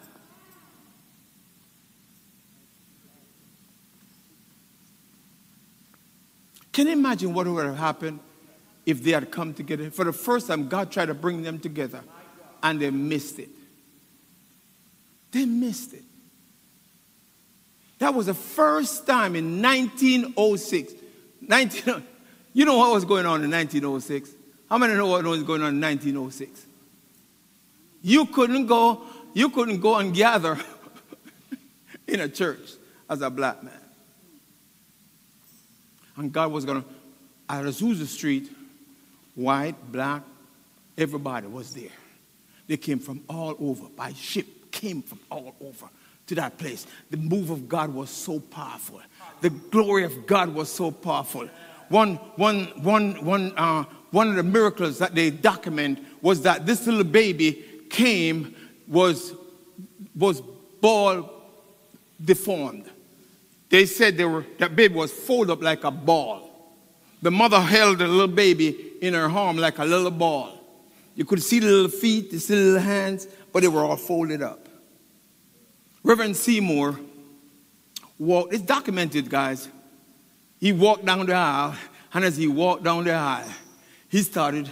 Can you imagine what would have happened if they had come together? For the first time, God tried to bring them together and they missed it. They missed it. That was the first time in 1906. 19, <laughs> you know what was going on in 1906? How many know what was going on in 1906? You couldn't go, you couldn't go and gather <laughs> in a church as a black man. And God was going to, at Azusa Street, white, black, everybody was there. They came from all over by ship, came from all over to that place. The move of God was so powerful. The glory of God was so powerful. One, one, one, one, uh, one of the miracles that they document was that this little baby came was, was ball deformed. They said they were, that baby was folded up like a ball. The mother held the little baby in her arm like a little ball. You could see the little feet, the little hands, but they were all folded up. Reverend Seymour walked, it's documented, guys. He walked down the aisle, and as he walked down the aisle, he started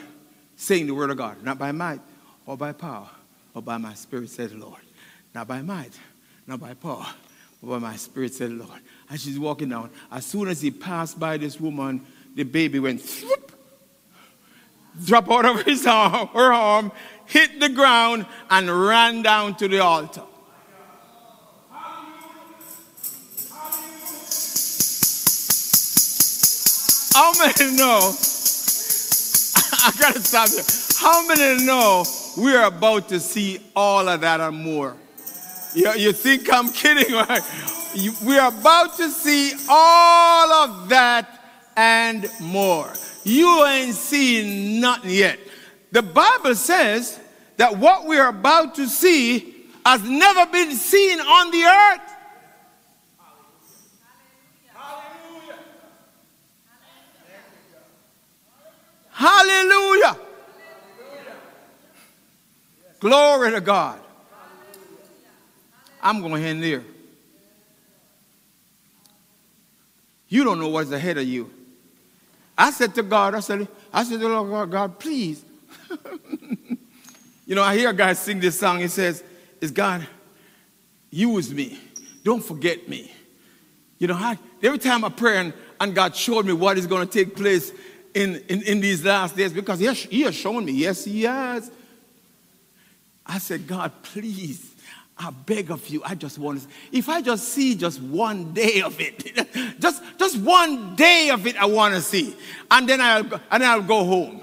saying the word of God, not by might or by power, but by my spirit, said the Lord. Not by might, not by power, but by my spirit, said the Lord. And she's walking down. As soon as he passed by this woman, the baby went whoop, drop out of his <laughs> arm, her arm, hit the ground, and ran down to the altar. How many know? <laughs> I gotta stop here. How many know we're about to see all of that and more? You, you think I'm kidding, <laughs> right? You, we're about to see all of that and more. You ain't seen nothing yet. The Bible says that what we're about to see has never been seen on the earth. Hallelujah. Hallelujah. Glory to God. I'm going to end there. You don't know what's ahead of you. I said to God, I said, I said to Lord God, God, please. <laughs> you know, I hear a guy sing this song. He says, Is God, use me. Don't forget me. You know, I, every time I pray and, and God showed me what is going to take place in, in, in these last days because he has, he has shown me. Yes, he has. I said, God, please, I beg of you. I just want to, if I just see just one day of it, <laughs> just, just one day of it, I want to see. And then I'll, and then I'll go home.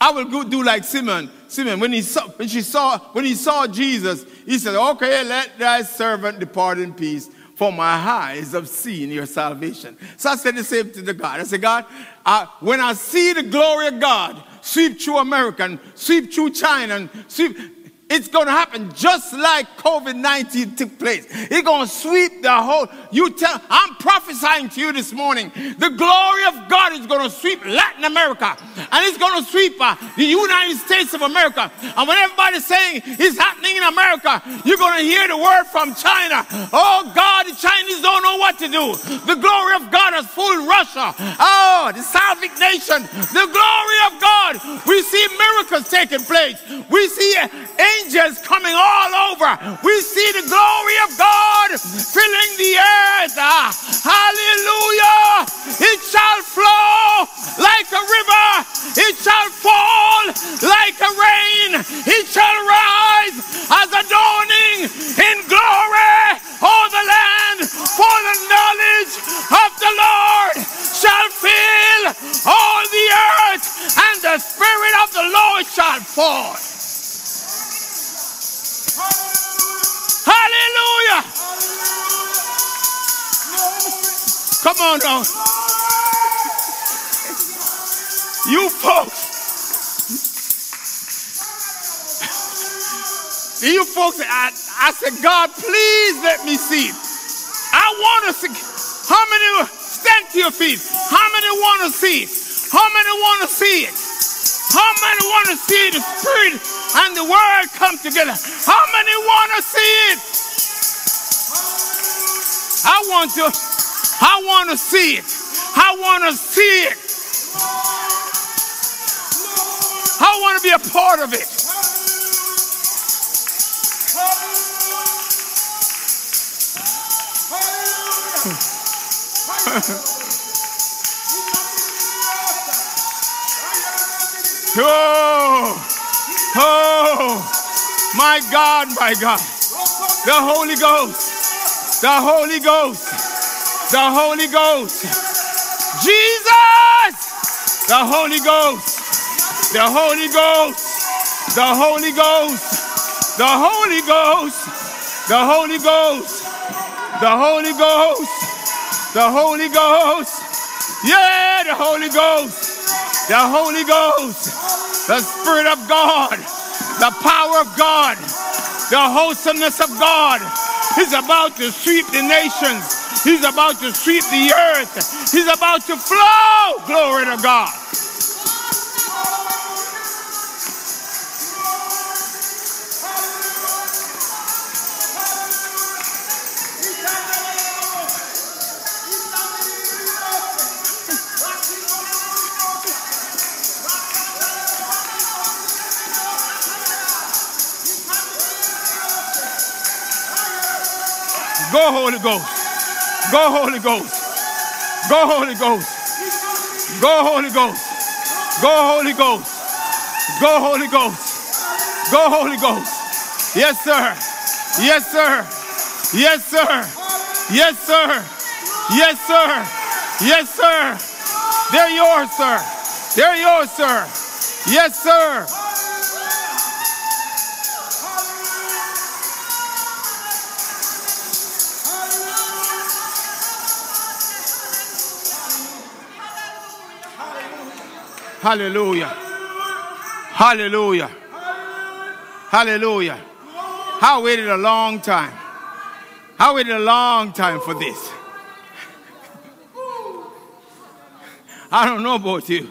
I will go do like Simon. Simon, when he saw, when she saw, when he saw Jesus, he said, okay, let thy servant depart in peace for my eyes have seen your salvation. So I said the same to the God. I said, God, uh, when I see the glory of God sweep through America and sweep through China and sweep, it's going to happen just like COVID 19 took place. It's going to sweep the whole. You tell, I'm prophesying to you this morning. The glory of God is going to sweep Latin America and it's going to sweep uh, the United States of America. And when everybody's saying it's happening in America, you're going to hear the word from China. Oh God, the Chinese don't know what to do. The glory of God has fooled Russia. Oh, the Slavic nation. The glory of God. We see miracles taking place. We see angels coming all over. We see the glory of God filling the earth. Ah, hallelujah. I, said, God, please let me see it. I want to see. How many stand to your feet? How many want to see it? How many want to see it? How many want to see the Spirit and the Word come together? How many want to see it? I want to. I want to see it. I want to see it. I want to be a part of it. <laughs> oh, oh, my God, my God. The Holy Ghost, the Holy Ghost, the Holy Ghost. Jesus, the Holy Ghost, the Holy Ghost, the Holy Ghost, the Holy Ghost, the Holy Ghost, the Holy Ghost, the Holy Ghost. Yeah, the Holy Ghost, the Holy Ghost, the Spirit of God, the power of God, the wholesomeness of God. He's about to sweep the nations. He's about to sweep the earth. He's about to flow. Glory to God. Go, Holy Ghost. Go, Holy Ghost. Go, Holy Ghost. Go, Holy Ghost. Go, Holy Ghost. Go, Holy Ghost. Yes, sir. Yes, sir. Yes, sir. Yes, sir. Yes, sir. Yes, sir. They're yours, sir. They're yours, sir. Yes, sir. Hallelujah. Hallelujah. Hallelujah. I waited a long time. I waited a long time for this. <laughs> I don't know about you.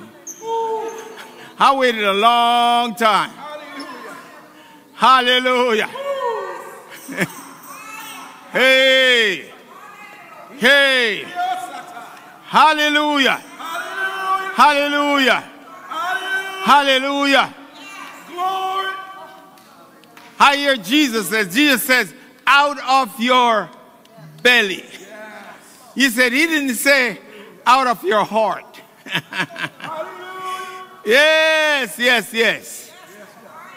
I waited a long time. Hallelujah. <laughs> hey. Hey. Hallelujah. Hallelujah. Hallelujah. I hear Jesus says, Jesus says, out of your belly. He said, he didn't say out of your heart. yes, yes, yes.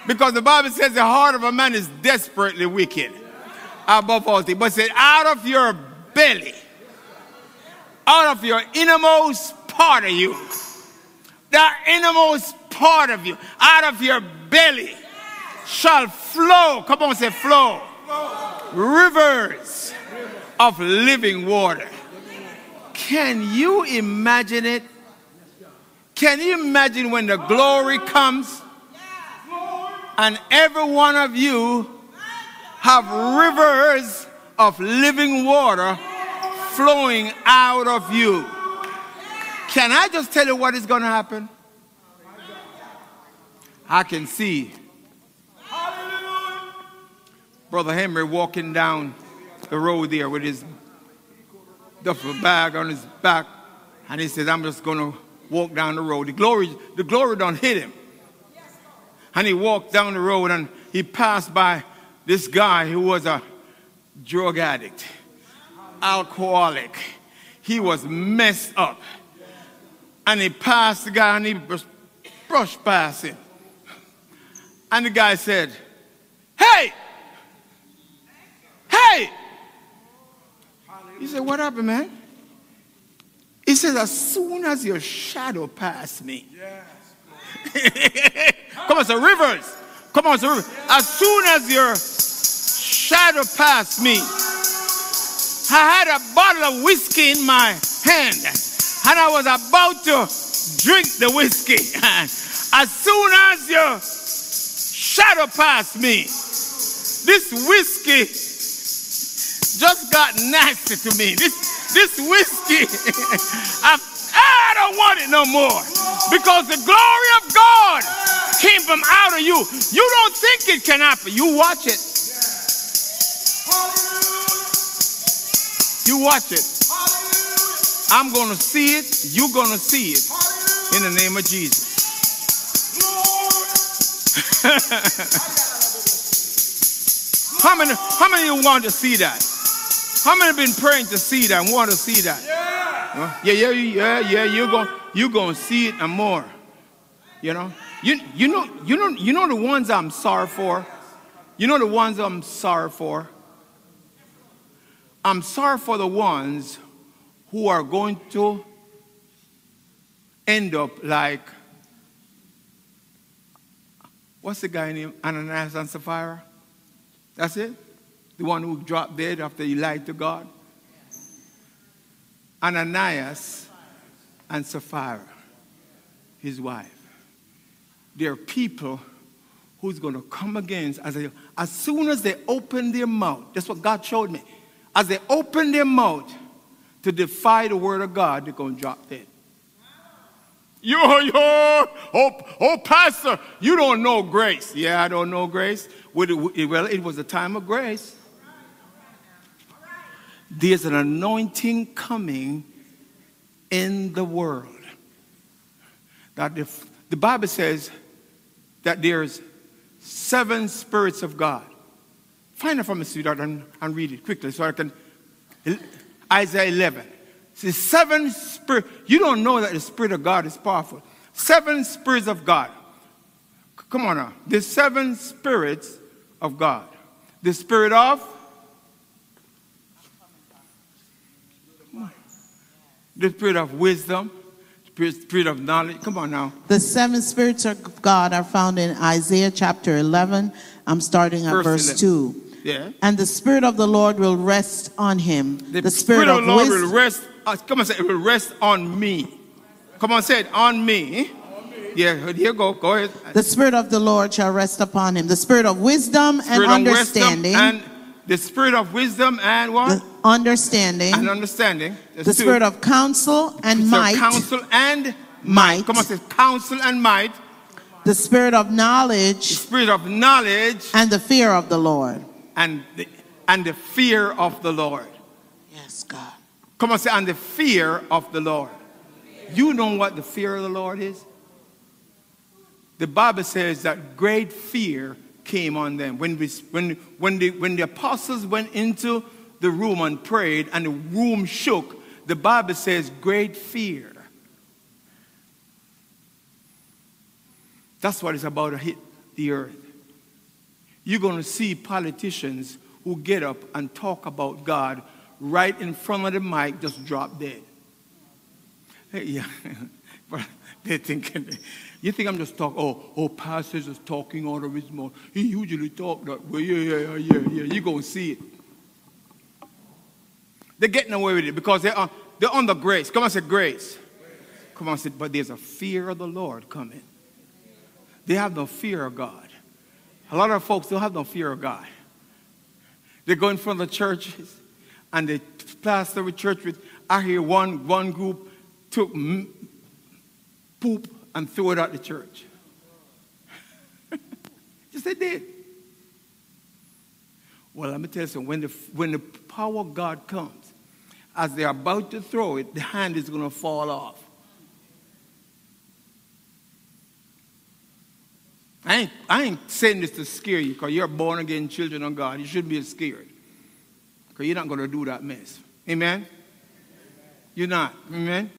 Because the Bible says the heart of a man is desperately wicked above all things. But said, out of your belly, out of your innermost part of you, that innermost part of you, out of your belly, shall flow. Come on, say flow. Rivers of living water. Can you imagine it? Can you imagine when the glory comes and every one of you have rivers of living water flowing out of you? Can I just tell you what is going to happen? I can see Brother Henry walking down the road there with his duffel bag on his back, and he says, I'm just going to walk down the road. The glory, the glory don't hit him. And he walked down the road and he passed by this guy who was a drug addict, alcoholic. He was messed up. And he passed the guy and he brushed past him. And the guy said, Hey! Hey! He said, What happened, man? He says, As soon as your shadow passed me. Yes. <laughs> Come on, so rivers. Come on, so rivers. As soon as your shadow passed me, I had a bottle of whiskey in my hand and I was about to drink the whiskey. <laughs> as soon as your shadow past me, this whiskey just got nasty to me. This, this whiskey, <laughs> I, I don't want it no more because the glory of God came from out of you. You don't think it can happen. You watch it. You watch it. I'm going to see it. You're going to see it in the name of Jesus. <laughs> how many how many of you want to see that? How many have been praying to see that and want to see that? Yeah, yeah, yeah, yeah, yeah. You're going you're going to see it and more. You know? You, you know you know you know the ones I'm sorry for? You know the ones I'm sorry for? I'm sorry for the ones who are going to end up like what's the guy named Ananias and Sapphira? That's it? The one who dropped dead after he lied to God? Ananias and Sapphira, his wife. There are people who's going to come against as, they, as soon as they open their mouth. That's what God showed me. As they open their mouth to defy the word of God, they're going to drop dead. Yo, <laughs> yo, oh, oh, Pastor, you don't know grace. Yeah, I don't know grace. Well, it was a time of grace. There's an anointing coming in the world. That if the Bible says that there's seven spirits of God. Find it from me, sweetheart, and, and read it quickly so I can. Isaiah 11. See, seven spirit. You don't know that the spirit of God is powerful. Seven spirits of God. Come on now. The seven spirits of God. The spirit of the spirit of wisdom, spirit of knowledge. Come on now. The seven spirits of God are found in Isaiah chapter 11. I'm starting at verse, verse 2. Yeah. And the spirit of the Lord will rest on him. The, the spirit, spirit, of the Lord will rest uh, come on, say, it will rest on me. Come on, say it, on me. Yeah, here go. Go ahead. The Spirit of the Lord shall rest upon him. The Spirit of wisdom spirit and understanding. and the Spirit of wisdom and what? The understanding. And understanding. the Spirit of counsel and might. Counsel and might. Come on, say counsel and might. The Spirit of knowledge. The Spirit of knowledge. And the fear of the Lord. And the, and the fear of the Lord. Yes, God. Come on, say, and the fear of the Lord. You know what the fear of the Lord is? The Bible says that great fear came on them. When, we, when, when, the, when the apostles went into the room and prayed and the room shook, the Bible says great fear. That's what it's about to hit the earth. You're going to see politicians who get up and talk about God right in front of the mic just drop dead. Hey, yeah, <laughs> but they're thinking, you think I'm just talking, oh, oh, pastor's just talking out of his mouth. He usually talk that way. Yeah, yeah, yeah, yeah, yeah. You're going to see it. They're getting away with it because they're, on, they're on the grace. Come on, say grace. Come on, say, but there's a fear of the Lord coming. They have no fear of God. A lot of folks don't have no fear of God. They go in front of the churches and they plaster with church with, I hear one, one group took poop and threw it out the church. <laughs> Just they did. Well, let me tell you something. When the, when the power of God comes, as they're about to throw it, the hand is going to fall off. I ain't, I ain't saying this to scare you because you're born again children of God. You shouldn't be scared. Because you're not going to do that mess. Amen? You're not. Amen?